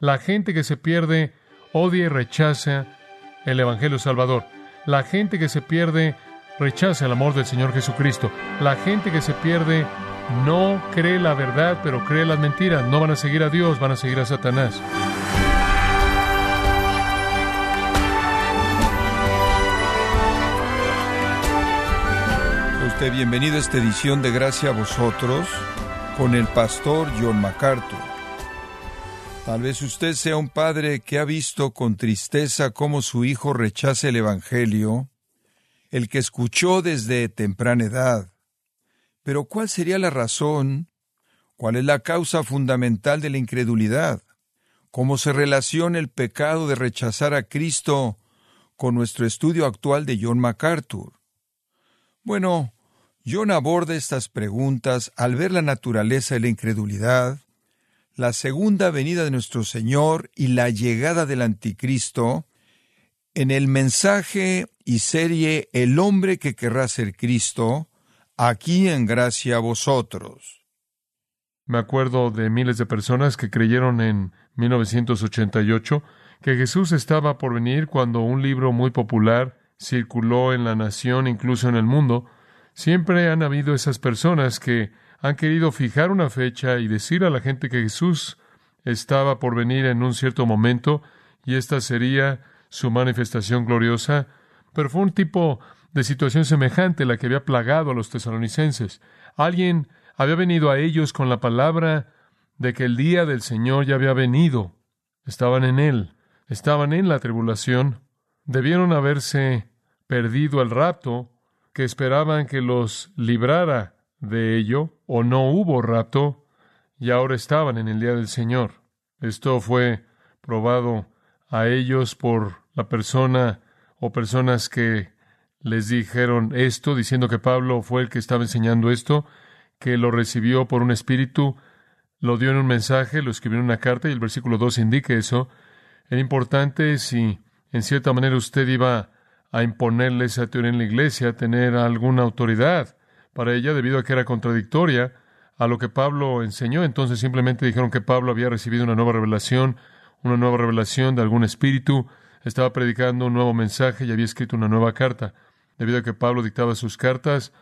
La gente que se pierde odia y rechaza el Evangelio Salvador. La gente que se pierde rechaza el amor del Señor Jesucristo. La gente que se pierde no cree la verdad, pero cree las mentiras. No van a seguir a Dios, van a seguir a Satanás. Usted bienvenido a esta edición de Gracia a vosotros con el pastor John MacArthur. Tal vez usted sea un padre que ha visto con tristeza cómo su hijo rechaza el Evangelio, el que escuchó desde temprana edad. Pero ¿cuál sería la razón? ¿Cuál es la causa fundamental de la incredulidad? ¿Cómo se relaciona el pecado de rechazar a Cristo con nuestro estudio actual de John MacArthur? Bueno, John aborda estas preguntas al ver la naturaleza de la incredulidad, la segunda venida de nuestro Señor y la llegada del Anticristo, en el mensaje y serie El hombre que querrá ser Cristo, aquí en gracia a vosotros. Me acuerdo de miles de personas que creyeron en 1988 que Jesús estaba por venir cuando un libro muy popular circuló en la nación, incluso en el mundo. Siempre han habido esas personas que han querido fijar una fecha y decir a la gente que Jesús estaba por venir en un cierto momento y esta sería su manifestación gloriosa, pero fue un tipo de situación semejante la que había plagado a los tesalonicenses. Alguien había venido a ellos con la palabra de que el día del Señor ya había venido. Estaban en él, estaban en la tribulación. Debieron haberse perdido el rapto, que esperaban que los librara de ello, o no hubo rapto, y ahora estaban en el día del Señor. Esto fue probado a ellos por la persona o personas que les dijeron esto, diciendo que Pablo fue el que estaba enseñando esto, que lo recibió por un espíritu, lo dio en un mensaje, lo escribió en una carta y el versículo 2 indica eso. Era importante si en cierta manera usted iba a imponerle esa teoría en la iglesia, tener alguna autoridad para ella debido a que era contradictoria a lo que Pablo enseñó. Entonces simplemente dijeron que Pablo había recibido una nueva revelación, una nueva revelación de algún espíritu, estaba predicando un nuevo mensaje y había escrito una nueva carta. Debido a que Pablo dictaba sus cartas,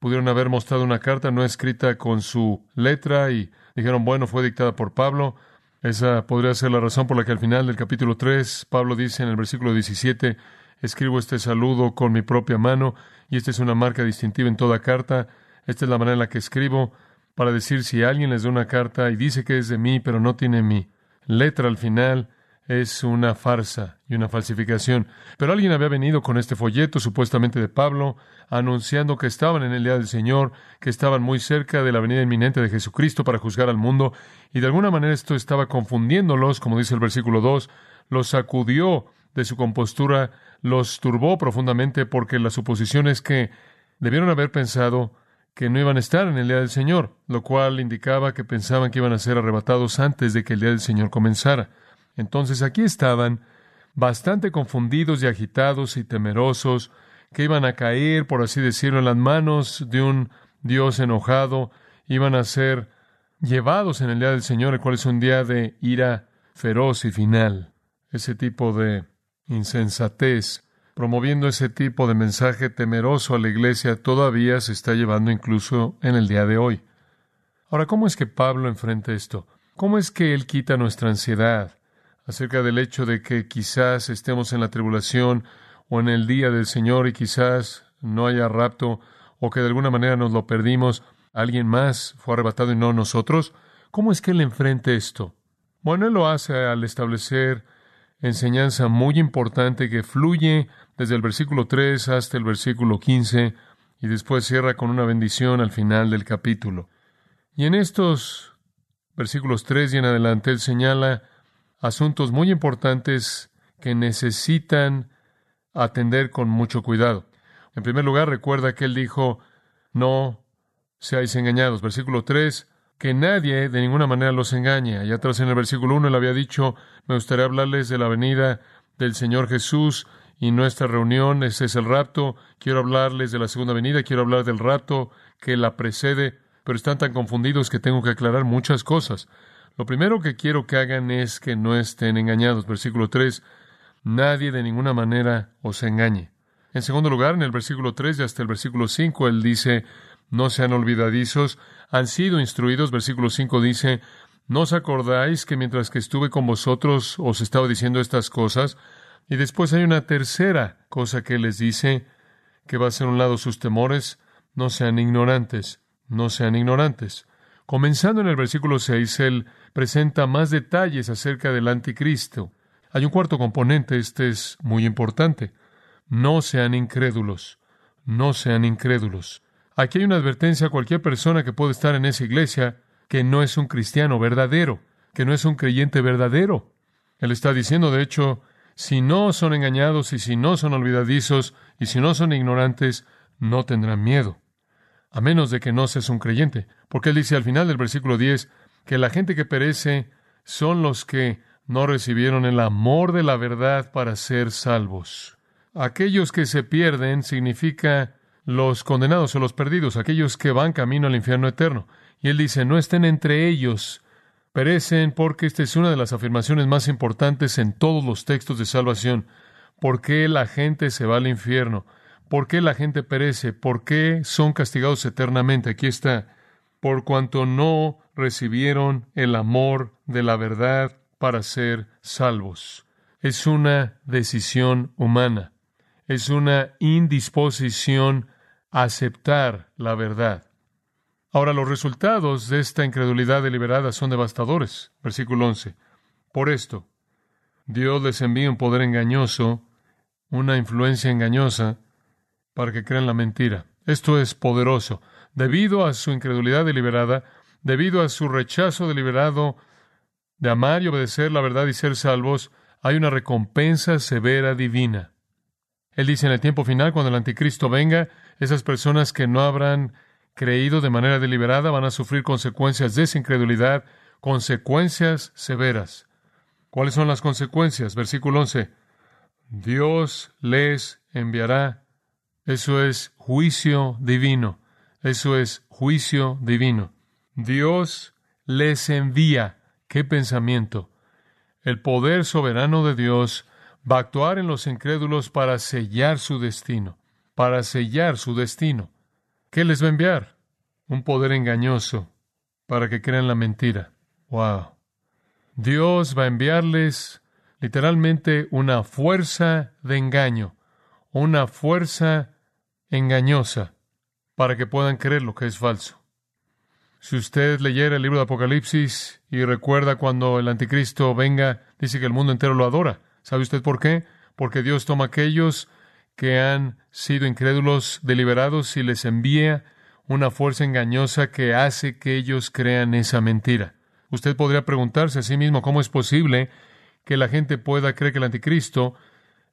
pudieron haber mostrado una carta no escrita con su letra y dijeron, bueno, fue dictada por Pablo. Esa podría ser la razón por la que al final del capítulo 3, Pablo dice en el versículo 17, escribo este saludo con mi propia mano y esta es una marca distintiva en toda carta. Esta es la manera en la que escribo para decir si alguien les da una carta y dice que es de mí, pero no tiene mi letra al final, es una farsa y una falsificación. Pero alguien había venido con este folleto, supuestamente de Pablo, anunciando que estaban en el día del Señor, que estaban muy cerca de la venida inminente de Jesucristo para juzgar al mundo, y de alguna manera esto estaba confundiéndolos, como dice el versículo 2, los sacudió de su compostura, los turbó profundamente porque la suposición es que debieron haber pensado que no iban a estar en el día del Señor, lo cual indicaba que pensaban que iban a ser arrebatados antes de que el día del Señor comenzara. Entonces aquí estaban, bastante confundidos y agitados y temerosos, que iban a caer, por así decirlo, en las manos de un Dios enojado, iban a ser llevados en el día del Señor, el cual es un día de ira feroz y final. Ese tipo de insensatez, promoviendo ese tipo de mensaje temeroso a la iglesia, todavía se está llevando incluso en el día de hoy. Ahora, ¿cómo es que Pablo enfrenta esto? ¿Cómo es que él quita nuestra ansiedad? acerca del hecho de que quizás estemos en la tribulación o en el día del Señor y quizás no haya rapto o que de alguna manera nos lo perdimos, alguien más fue arrebatado y no nosotros. ¿Cómo es que él enfrenta esto? Bueno, él lo hace al establecer enseñanza muy importante que fluye desde el versículo 3 hasta el versículo 15 y después cierra con una bendición al final del capítulo. Y en estos versículos 3 y en adelante él señala asuntos muy importantes que necesitan atender con mucho cuidado. En primer lugar, recuerda que él dijo, no seáis engañados. Versículo 3, que nadie de ninguna manera los engañe. Allá atrás en el versículo 1 él había dicho, me gustaría hablarles de la venida del Señor Jesús y nuestra reunión, ese es el rapto. Quiero hablarles de la segunda venida, quiero hablar del rapto que la precede, pero están tan confundidos que tengo que aclarar muchas cosas. Lo primero que quiero que hagan es que no estén engañados. Versículo 3. Nadie de ninguna manera os engañe. En segundo lugar, en el versículo 3 y hasta el versículo 5, él dice, no sean olvidadizos, han sido instruidos. Versículo 5 dice, ¿no os acordáis que mientras que estuve con vosotros os estaba diciendo estas cosas? Y después hay una tercera cosa que les dice, que va a ser un lado sus temores, no sean ignorantes, no sean ignorantes. Comenzando en el versículo 6, él presenta más detalles acerca del anticristo. Hay un cuarto componente, este es muy importante. No sean incrédulos, no sean incrédulos. Aquí hay una advertencia a cualquier persona que puede estar en esa iglesia que no es un cristiano verdadero, que no es un creyente verdadero. Él está diciendo, de hecho, si no son engañados y si no son olvidadizos y si no son ignorantes, no tendrán miedo. A menos de que no seas un creyente. Porque él dice al final del versículo 10 que la gente que perece son los que no recibieron el amor de la verdad para ser salvos. Aquellos que se pierden significa los condenados o los perdidos, aquellos que van camino al infierno eterno. Y él dice, no estén entre ellos, perecen porque esta es una de las afirmaciones más importantes en todos los textos de salvación. ¿Por qué la gente se va al infierno? ¿Por qué la gente perece? ¿Por qué son castigados eternamente? Aquí está. Por cuanto no recibieron el amor de la verdad para ser salvos. Es una decisión humana. Es una indisposición aceptar la verdad. Ahora, los resultados de esta incredulidad deliberada son devastadores. Versículo 11. Por esto, Dios les envía un poder engañoso, una influencia engañosa, para que crean la mentira. Esto es poderoso. Debido a su incredulidad deliberada, debido a su rechazo deliberado de amar y obedecer la verdad y ser salvos, hay una recompensa severa divina. Él dice en el tiempo final, cuando el anticristo venga, esas personas que no habrán creído de manera deliberada van a sufrir consecuencias de esa incredulidad, consecuencias severas. ¿Cuáles son las consecuencias? Versículo 11. Dios les enviará eso es juicio divino. Eso es juicio divino. Dios les envía. ¿Qué pensamiento? El poder soberano de Dios va a actuar en los incrédulos para sellar su destino, para sellar su destino. ¿Qué les va a enviar? Un poder engañoso para que crean la mentira. Wow. Dios va a enviarles literalmente una fuerza de engaño, una fuerza engañosa para que puedan creer lo que es falso. Si usted leyera el libro de Apocalipsis y recuerda cuando el anticristo venga, dice que el mundo entero lo adora. ¿Sabe usted por qué? Porque Dios toma aquellos que han sido incrédulos deliberados y les envía una fuerza engañosa que hace que ellos crean esa mentira. Usted podría preguntarse a sí mismo cómo es posible que la gente pueda creer que el anticristo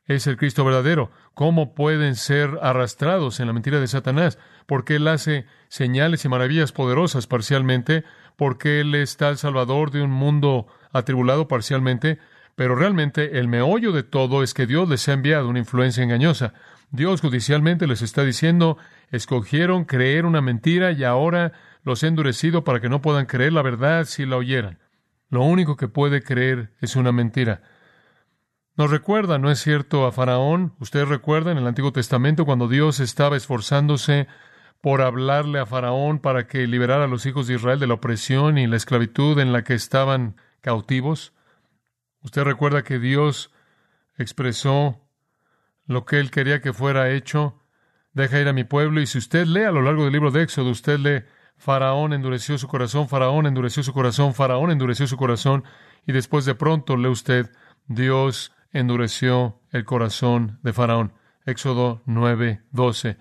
es el Cristo verdadero. ¿Cómo pueden ser arrastrados en la mentira de Satanás? Porque Él hace señales y maravillas poderosas parcialmente, porque Él está el Salvador de un mundo atribulado parcialmente, pero realmente el meollo de todo es que Dios les ha enviado una influencia engañosa. Dios judicialmente les está diciendo, escogieron creer una mentira y ahora los he endurecido para que no puedan creer la verdad si la oyeran. Lo único que puede creer es una mentira. Nos recuerda, ¿no es cierto?, a Faraón. Ustedes recuerdan en el Antiguo Testamento cuando Dios estaba esforzándose por hablarle a Faraón para que liberara a los hijos de Israel de la opresión y la esclavitud en la que estaban cautivos. Usted recuerda que Dios expresó lo que él quería que fuera hecho. Deja ir a mi pueblo. Y si usted lee a lo largo del libro de Éxodo, usted lee Faraón endureció su corazón, Faraón endureció su corazón, Faraón endureció su corazón. Y después de pronto lee usted Dios endureció el corazón de Faraón. Éxodo 9, 12.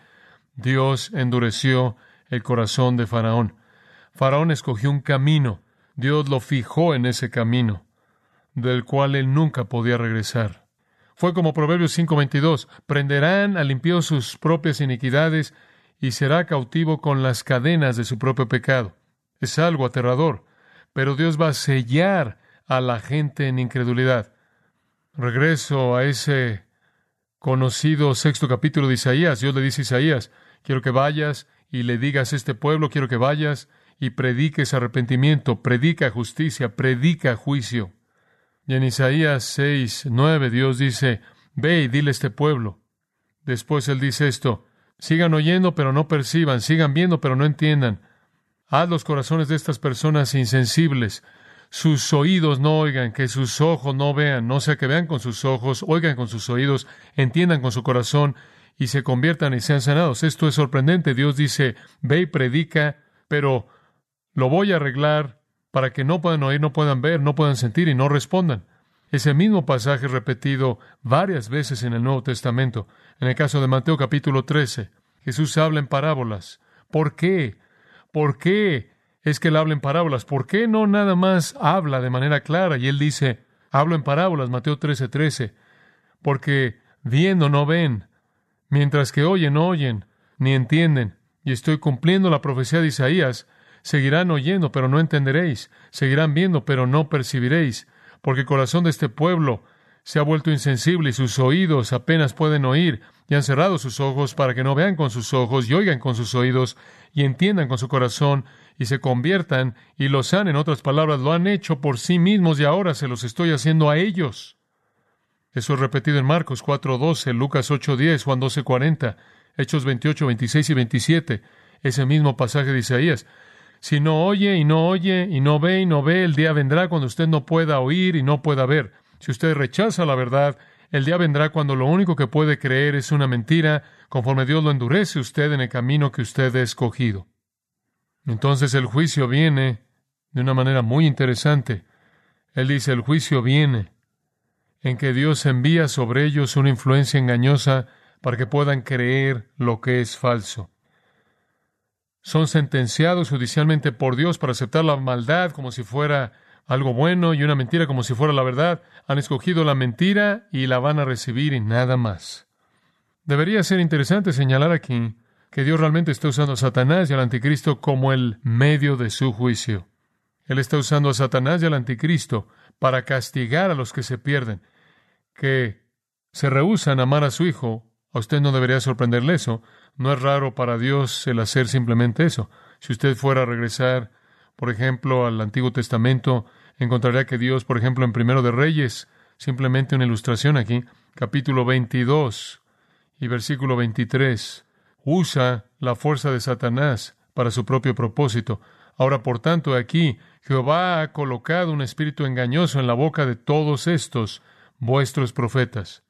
Dios endureció el corazón de Faraón. Faraón escogió un camino. Dios lo fijó en ese camino, del cual él nunca podía regresar. Fue como Proverbios 5:22, prenderán al impío sus propias iniquidades y será cautivo con las cadenas de su propio pecado. Es algo aterrador, pero Dios va a sellar a la gente en incredulidad. Regreso a ese conocido sexto capítulo de Isaías. Dios le dice a Isaías, quiero que vayas y le digas a este pueblo, quiero que vayas y prediques arrepentimiento, predica justicia, predica juicio. Y en Isaías 6, 9 Dios dice, ve y dile a este pueblo. Después él dice esto, sigan oyendo pero no perciban, sigan viendo pero no entiendan. Haz los corazones de estas personas insensibles, sus oídos no oigan, que sus ojos no vean, no sea que vean con sus ojos, oigan con sus oídos, entiendan con su corazón y se conviertan y sean sanados. Esto es sorprendente. Dios dice, ve y predica, pero lo voy a arreglar para que no puedan oír, no puedan ver, no puedan sentir y no respondan. Ese mismo pasaje repetido varias veces en el Nuevo Testamento. En el caso de Mateo capítulo 13, Jesús habla en parábolas. ¿Por qué? ¿Por qué es que él habla en parábolas? ¿Por qué no nada más habla de manera clara? Y él dice, hablo en parábolas, Mateo 13, 13. Porque viendo no ven, mientras que oyen no oyen, ni entienden. Y estoy cumpliendo la profecía de Isaías Seguirán oyendo, pero no entenderéis. Seguirán viendo, pero no percibiréis. Porque el corazón de este pueblo se ha vuelto insensible y sus oídos apenas pueden oír y han cerrado sus ojos para que no vean con sus ojos y oigan con sus oídos y entiendan con su corazón y se conviertan y los han, en otras palabras, lo han hecho por sí mismos y ahora se los estoy haciendo a ellos. Eso es repetido en Marcos 4.12, Lucas 8.10, Juan 12.40, Hechos 28, 26 y 27, ese mismo pasaje de Isaías. Si no oye y no oye y no ve y no ve, el día vendrá cuando usted no pueda oír y no pueda ver. Si usted rechaza la verdad, el día vendrá cuando lo único que puede creer es una mentira, conforme Dios lo endurece usted en el camino que usted ha escogido. Entonces el juicio viene de una manera muy interesante. Él dice, el juicio viene en que Dios envía sobre ellos una influencia engañosa para que puedan creer lo que es falso son sentenciados judicialmente por Dios para aceptar la maldad como si fuera algo bueno y una mentira como si fuera la verdad. Han escogido la mentira y la van a recibir y nada más. Debería ser interesante señalar aquí que Dios realmente está usando a Satanás y al anticristo como el medio de su juicio. Él está usando a Satanás y al anticristo para castigar a los que se pierden, que se rehusan a amar a su hijo. A usted no debería sorprenderle eso, no es raro para Dios el hacer simplemente eso. Si usted fuera a regresar, por ejemplo, al Antiguo Testamento, encontraría que Dios, por ejemplo, en Primero de Reyes, simplemente una ilustración aquí, capítulo 22 y versículo 23, usa la fuerza de Satanás para su propio propósito. Ahora, por tanto, aquí Jehová ha colocado un espíritu engañoso en la boca de todos estos vuestros profetas.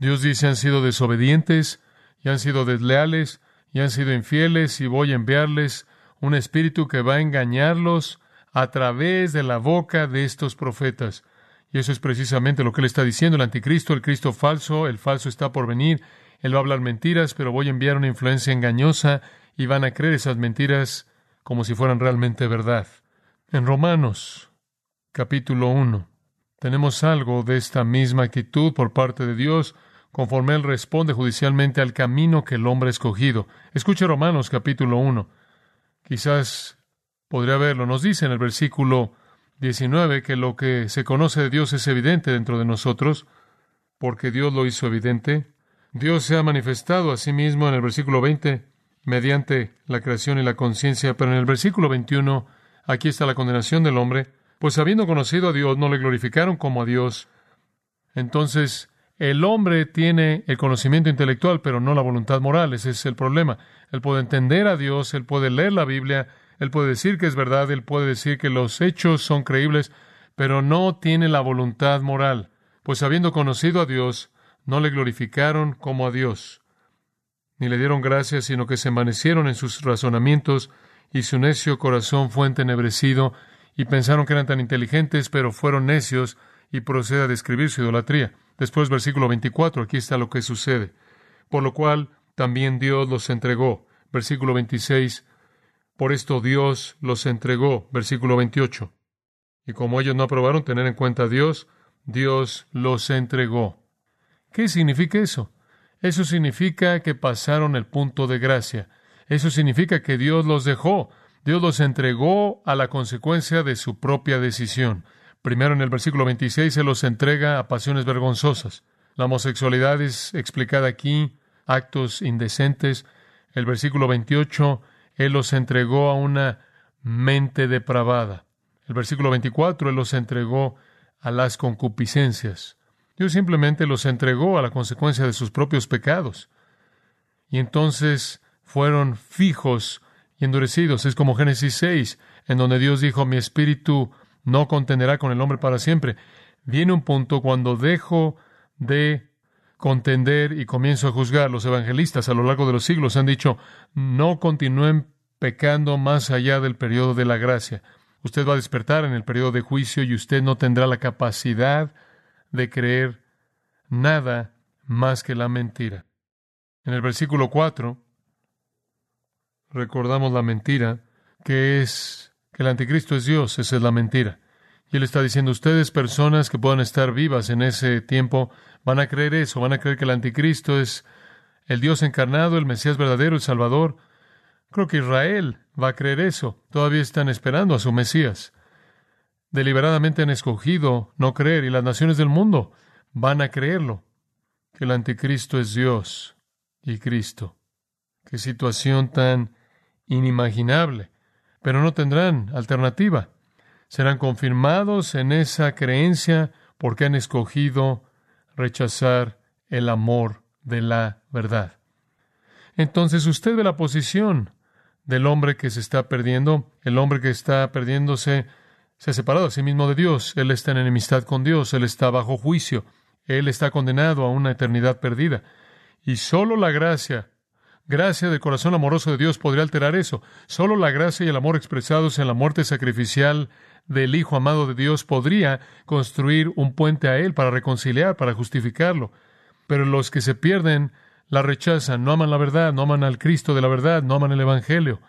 Dios dice han sido desobedientes, y han sido desleales y han sido infieles y voy a enviarles un espíritu que va a engañarlos a través de la boca de estos profetas. Y eso es precisamente lo que él está diciendo, el anticristo, el Cristo falso, el falso está por venir, él va a hablar mentiras, pero voy a enviar una influencia engañosa y van a creer esas mentiras como si fueran realmente verdad. En Romanos, capítulo 1, tenemos algo de esta misma actitud por parte de Dios conforme Él responde judicialmente al camino que el hombre ha escogido. Escuche Romanos capítulo 1. Quizás podría verlo. Nos dice en el versículo 19 que lo que se conoce de Dios es evidente dentro de nosotros, porque Dios lo hizo evidente. Dios se ha manifestado a sí mismo en el versículo 20 mediante la creación y la conciencia, pero en el versículo 21 aquí está la condenación del hombre, pues habiendo conocido a Dios no le glorificaron como a Dios. Entonces el hombre tiene el conocimiento intelectual, pero no la voluntad moral. Ese es el problema. Él puede entender a Dios, él puede leer la Biblia, él puede decir que es verdad, él puede decir que los hechos son creíbles, pero no tiene la voluntad moral. Pues habiendo conocido a Dios, no le glorificaron como a Dios, ni le dieron gracias, sino que se envanecieron en sus razonamientos, y su necio corazón fue entenebrecido, y pensaron que eran tan inteligentes, pero fueron necios, y procede a describir su idolatría. Después, versículo 24, aquí está lo que sucede. Por lo cual también Dios los entregó. Versículo 26, por esto Dios los entregó. Versículo 28. Y como ellos no aprobaron tener en cuenta a Dios, Dios los entregó. ¿Qué significa eso? Eso significa que pasaron el punto de gracia. Eso significa que Dios los dejó. Dios los entregó a la consecuencia de su propia decisión. Primero en el versículo 26 se los entrega a pasiones vergonzosas. La homosexualidad es explicada aquí, actos indecentes. El versículo 28, Él los entregó a una mente depravada. El versículo 24, Él los entregó a las concupiscencias. Dios simplemente los entregó a la consecuencia de sus propios pecados. Y entonces fueron fijos y endurecidos. Es como Génesis 6, en donde Dios dijo, mi espíritu no contenderá con el hombre para siempre. Viene un punto cuando dejo de contender y comienzo a juzgar. Los evangelistas a lo largo de los siglos han dicho, no continúen pecando más allá del periodo de la gracia. Usted va a despertar en el periodo de juicio y usted no tendrá la capacidad de creer nada más que la mentira. En el versículo 4 recordamos la mentira, que es el anticristo es Dios, esa es la mentira. Y él está diciendo, ustedes personas que puedan estar vivas en ese tiempo, van a creer eso, van a creer que el anticristo es el Dios encarnado, el Mesías verdadero, el Salvador. Creo que Israel va a creer eso. Todavía están esperando a su Mesías. Deliberadamente han escogido no creer y las naciones del mundo van a creerlo, que el anticristo es Dios y Cristo. Qué situación tan inimaginable. Pero no tendrán alternativa. Serán confirmados en esa creencia porque han escogido rechazar el amor de la verdad. Entonces usted ve la posición del hombre que se está perdiendo, el hombre que está perdiéndose, se ha separado a sí mismo de Dios, él está en enemistad con Dios, él está bajo juicio, él está condenado a una eternidad perdida. Y solo la gracia gracia del corazón amoroso de Dios podría alterar eso. Solo la gracia y el amor expresados en la muerte sacrificial del Hijo amado de Dios podría construir un puente a Él para reconciliar, para justificarlo. Pero los que se pierden la rechazan, no aman la verdad, no aman al Cristo de la verdad, no aman el Evangelio.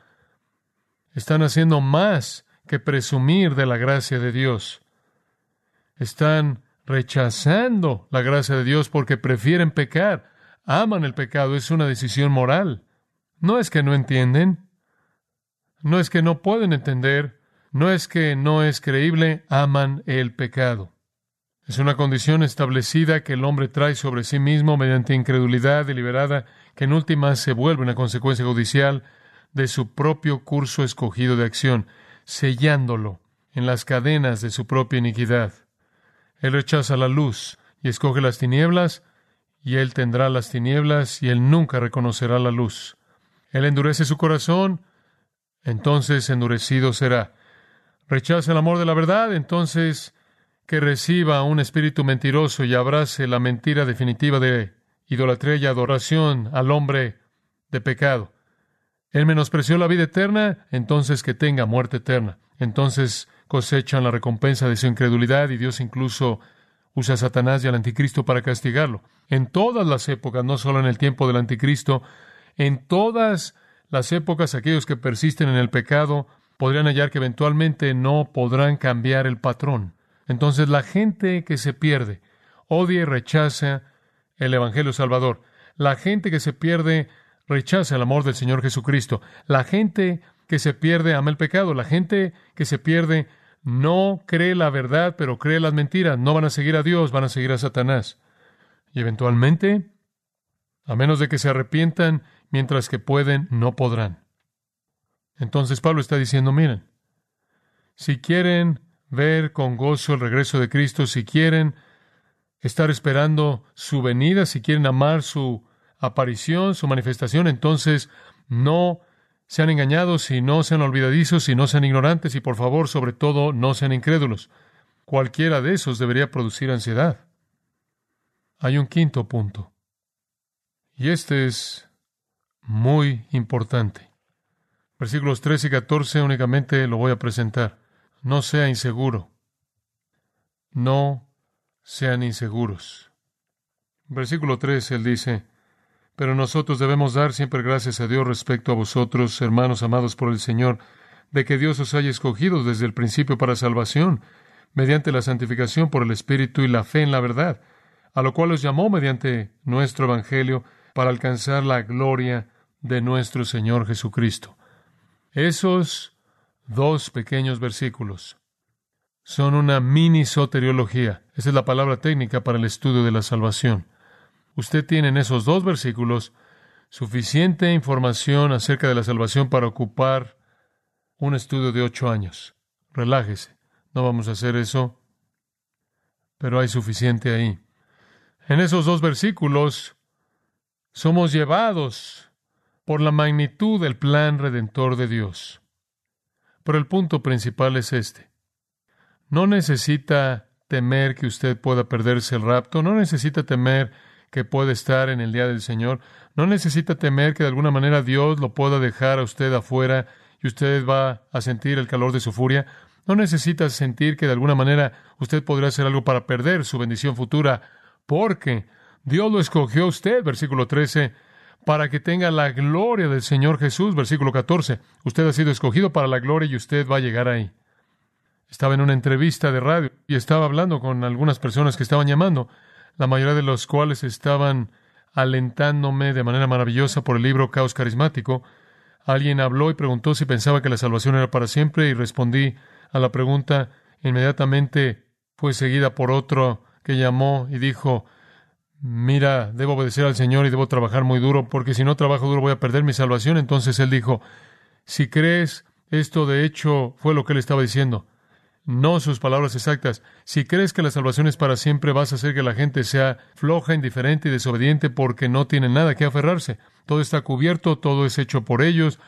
Están haciendo más que presumir de la gracia de Dios. Están rechazando la gracia de Dios porque prefieren pecar aman el pecado, es una decisión moral. No es que no entienden, no es que no pueden entender, no es que no es creíble, aman el pecado. Es una condición establecida que el hombre trae sobre sí mismo mediante incredulidad deliberada, que en última se vuelve una consecuencia judicial de su propio curso escogido de acción, sellándolo en las cadenas de su propia iniquidad. Él rechaza la luz y escoge las tinieblas y él tendrá las tinieblas y él nunca reconocerá la luz. Él endurece su corazón, entonces endurecido será. Rechaza el amor de la verdad, entonces que reciba un espíritu mentiroso y abrace la mentira definitiva de idolatría y adoración al hombre de pecado. Él menospreció la vida eterna, entonces que tenga muerte eterna. Entonces cosechan la recompensa de su incredulidad y Dios incluso usa Satanás y al anticristo para castigarlo. En todas las épocas, no solo en el tiempo del anticristo, en todas las épocas aquellos que persisten en el pecado podrían hallar que eventualmente no podrán cambiar el patrón. Entonces la gente que se pierde odia y rechaza el Evangelio Salvador. La gente que se pierde rechaza el amor del Señor Jesucristo. La gente que se pierde ama el pecado. La gente que se pierde no cree la verdad, pero cree las mentiras. No van a seguir a Dios, van a seguir a Satanás. Y eventualmente, a menos de que se arrepientan, mientras que pueden, no podrán. Entonces Pablo está diciendo, miren, si quieren ver con gozo el regreso de Cristo, si quieren estar esperando su venida, si quieren amar su aparición, su manifestación, entonces no sean engañados y no sean olvidadizos y no sean ignorantes y por favor, sobre todo, no sean incrédulos. Cualquiera de esos debería producir ansiedad. Hay un quinto punto. Y este es muy importante. Versículos 13 y 14 únicamente lo voy a presentar. No sea inseguro. No sean inseguros. Versículo 13, él dice, pero nosotros debemos dar siempre gracias a Dios respecto a vosotros, hermanos amados por el Señor, de que Dios os haya escogido desde el principio para salvación, mediante la santificación por el Espíritu y la fe en la verdad, a lo cual os llamó mediante nuestro Evangelio para alcanzar la gloria de nuestro Señor Jesucristo. Esos dos pequeños versículos son una mini soteriología. Esa es la palabra técnica para el estudio de la salvación. Usted tiene en esos dos versículos suficiente información acerca de la salvación para ocupar un estudio de ocho años. Relájese. No vamos a hacer eso. Pero hay suficiente ahí. En esos dos versículos somos llevados por la magnitud del plan redentor de Dios. Pero el punto principal es este. No necesita temer que usted pueda perderse el rapto, no necesita temer que puede estar en el día del Señor, no necesita temer que de alguna manera Dios lo pueda dejar a usted afuera y usted va a sentir el calor de su furia. No necesita sentir que de alguna manera usted podría hacer algo para perder su bendición futura, porque Dios lo escogió a usted, versículo 13, para que tenga la gloria del Señor Jesús, versículo 14. Usted ha sido escogido para la gloria y usted va a llegar ahí. Estaba en una entrevista de radio y estaba hablando con algunas personas que estaban llamando, la mayoría de los cuales estaban alentándome de manera maravillosa por el libro Caos Carismático. Alguien habló y preguntó si pensaba que la salvación era para siempre y respondí a la pregunta. Inmediatamente fue seguida por otro que llamó y dijo, mira, debo obedecer al Señor y debo trabajar muy duro, porque si no trabajo duro voy a perder mi salvación. Entonces él dijo, si crees, esto de hecho fue lo que él estaba diciendo. No sus palabras exactas. Si crees que la salvación es para siempre, vas a hacer que la gente sea floja, indiferente y desobediente porque no tiene nada que aferrarse. Todo está cubierto, todo es hecho por ellos,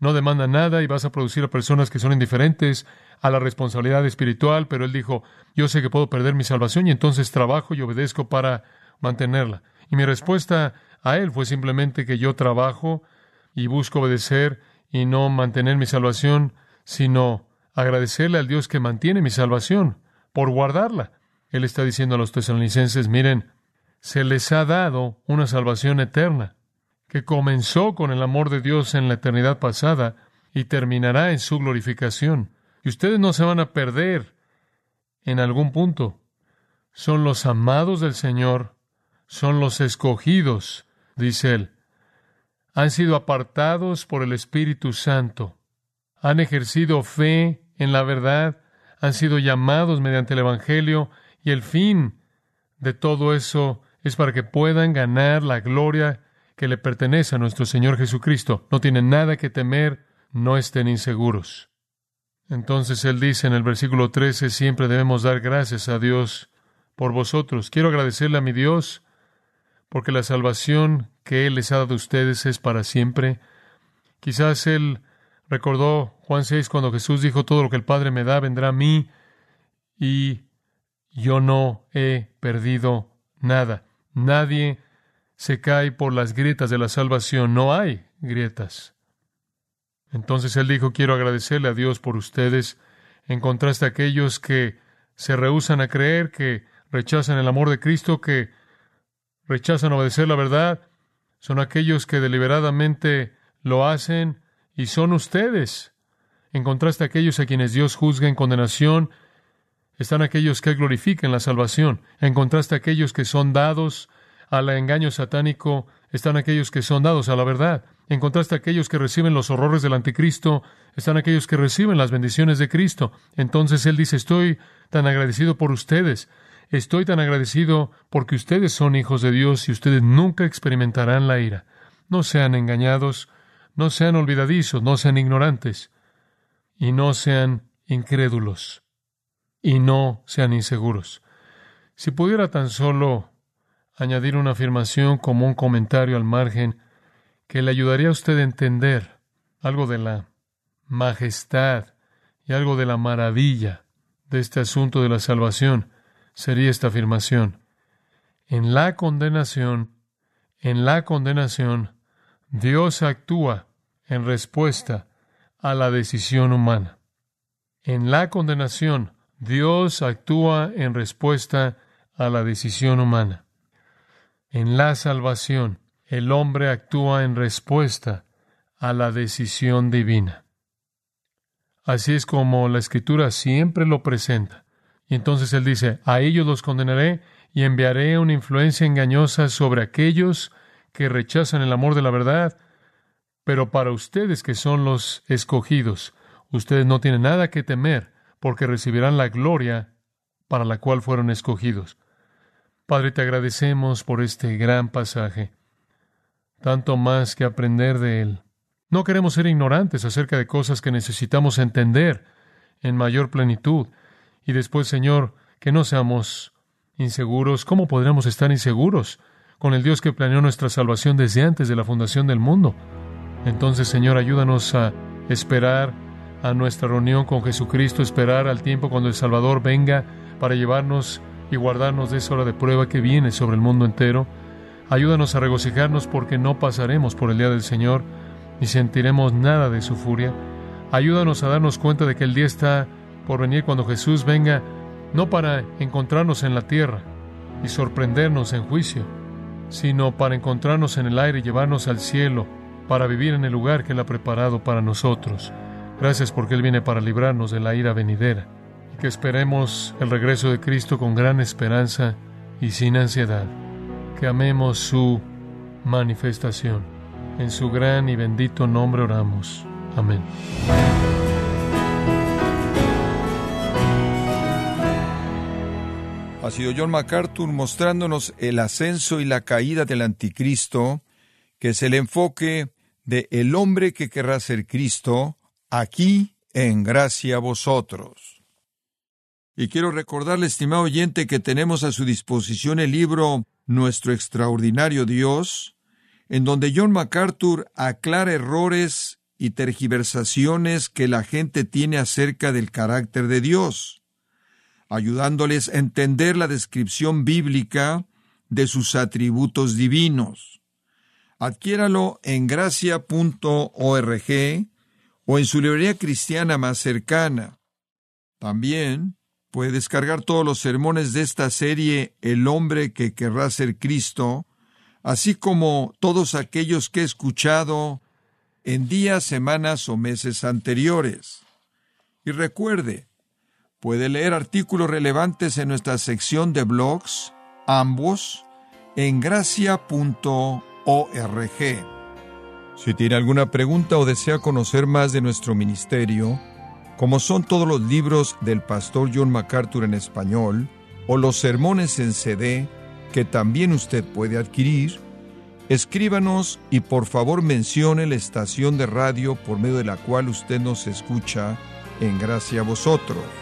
no demanda nada y vas a producir a personas que son indiferentes a la responsabilidad espiritual. Pero él dijo, yo sé que puedo perder mi salvación y entonces trabajo y obedezco para mantenerla. Y mi respuesta a él fue simplemente que yo trabajo y busco obedecer y no mantener mi salvación, sino agradecerle al Dios que mantiene mi salvación por guardarla. Él está diciendo a los tesalonicenses, miren, se les ha dado una salvación eterna, que comenzó con el amor de Dios en la eternidad pasada y terminará en su glorificación. Y ustedes no se van a perder en algún punto. Son los amados del Señor son los escogidos, dice él. Han sido apartados por el Espíritu Santo. Han ejercido fe en la verdad. Han sido llamados mediante el Evangelio. Y el fin de todo eso es para que puedan ganar la gloria que le pertenece a nuestro Señor Jesucristo. No tienen nada que temer, no estén inseguros. Entonces Él dice en el versículo 13, siempre debemos dar gracias a Dios por vosotros. Quiero agradecerle a mi Dios porque la salvación que Él les ha dado a ustedes es para siempre. Quizás Él recordó Juan 6 cuando Jesús dijo, todo lo que el Padre me da vendrá a mí y yo no he perdido nada. Nadie se cae por las grietas de la salvación, no hay grietas. Entonces Él dijo, quiero agradecerle a Dios por ustedes, en contraste a aquellos que se rehusan a creer, que rechazan el amor de Cristo, que rechazan obedecer la verdad, son aquellos que deliberadamente lo hacen y son ustedes. En contraste a aquellos a quienes Dios juzga en condenación, están aquellos que glorifican la salvación. En contraste a aquellos que son dados al engaño satánico, están aquellos que son dados a la verdad. En contraste a aquellos que reciben los horrores del anticristo, están aquellos que reciben las bendiciones de Cristo. Entonces Él dice, estoy tan agradecido por ustedes. Estoy tan agradecido porque ustedes son hijos de Dios y ustedes nunca experimentarán la ira. No sean engañados, no sean olvidadizos, no sean ignorantes y no sean incrédulos y no sean inseguros. Si pudiera tan solo añadir una afirmación como un comentario al margen que le ayudaría a usted a entender algo de la majestad y algo de la maravilla de este asunto de la salvación, sería esta afirmación. En la condenación, en la condenación, Dios actúa en respuesta a la decisión humana. En la condenación, Dios actúa en respuesta a la decisión humana. En la salvación, el hombre actúa en respuesta a la decisión divina. Así es como la Escritura siempre lo presenta. Y entonces él dice, a ellos los condenaré y enviaré una influencia engañosa sobre aquellos que rechazan el amor de la verdad. Pero para ustedes que son los escogidos, ustedes no tienen nada que temer porque recibirán la gloria para la cual fueron escogidos. Padre, te agradecemos por este gran pasaje, tanto más que aprender de él. No queremos ser ignorantes acerca de cosas que necesitamos entender en mayor plenitud. Y después, Señor, que no seamos inseguros. ¿Cómo podríamos estar inseguros con el Dios que planeó nuestra salvación desde antes de la fundación del mundo? Entonces, Señor, ayúdanos a esperar a nuestra reunión con Jesucristo, esperar al tiempo cuando el Salvador venga para llevarnos y guardarnos de esa hora de prueba que viene sobre el mundo entero. Ayúdanos a regocijarnos porque no pasaremos por el día del Señor ni sentiremos nada de su furia. Ayúdanos a darnos cuenta de que el día está por venir cuando Jesús venga, no para encontrarnos en la tierra y sorprendernos en juicio, sino para encontrarnos en el aire y llevarnos al cielo, para vivir en el lugar que Él ha preparado para nosotros. Gracias porque Él viene para librarnos de la ira venidera y que esperemos el regreso de Cristo con gran esperanza y sin ansiedad. Que amemos su manifestación. En su gran y bendito nombre oramos. Amén. Ha sido John MacArthur mostrándonos el ascenso y la caída del anticristo, que es el enfoque de el hombre que querrá ser Cristo, aquí en gracia a vosotros. Y quiero recordarle, estimado oyente, que tenemos a su disposición el libro Nuestro extraordinario Dios, en donde John MacArthur aclara errores y tergiversaciones que la gente tiene acerca del carácter de Dios, ayudándoles a entender la descripción bíblica de sus atributos divinos. Adquiéralo en gracia.org o en su librería cristiana más cercana. También puede descargar todos los sermones de esta serie El hombre que querrá ser Cristo, así como todos aquellos que he escuchado en días, semanas o meses anteriores. Y recuerde, puede leer artículos relevantes en nuestra sección de blogs, ambos, en gracia.org. Si tiene alguna pregunta o desea conocer más de nuestro ministerio, como son todos los libros del pastor John MacArthur en español, o los sermones en CD, que también usted puede adquirir, Escríbanos y por favor mencione la estación de radio por medio de la cual usted nos escucha en gracia a vosotros.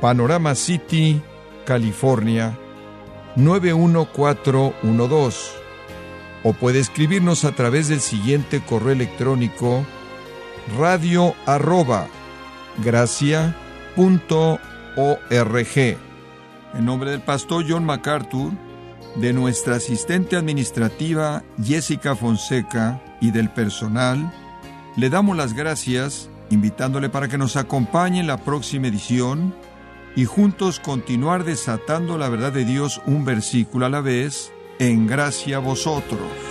Panorama City, California 91412. O puede escribirnos a través del siguiente correo electrónico radio arroba En nombre del pastor John MacArthur, de nuestra asistente administrativa Jessica Fonseca y del personal, le damos las gracias invitándole para que nos acompañe en la próxima edición y juntos continuar desatando la verdad de Dios un versículo a la vez en gracia a vosotros.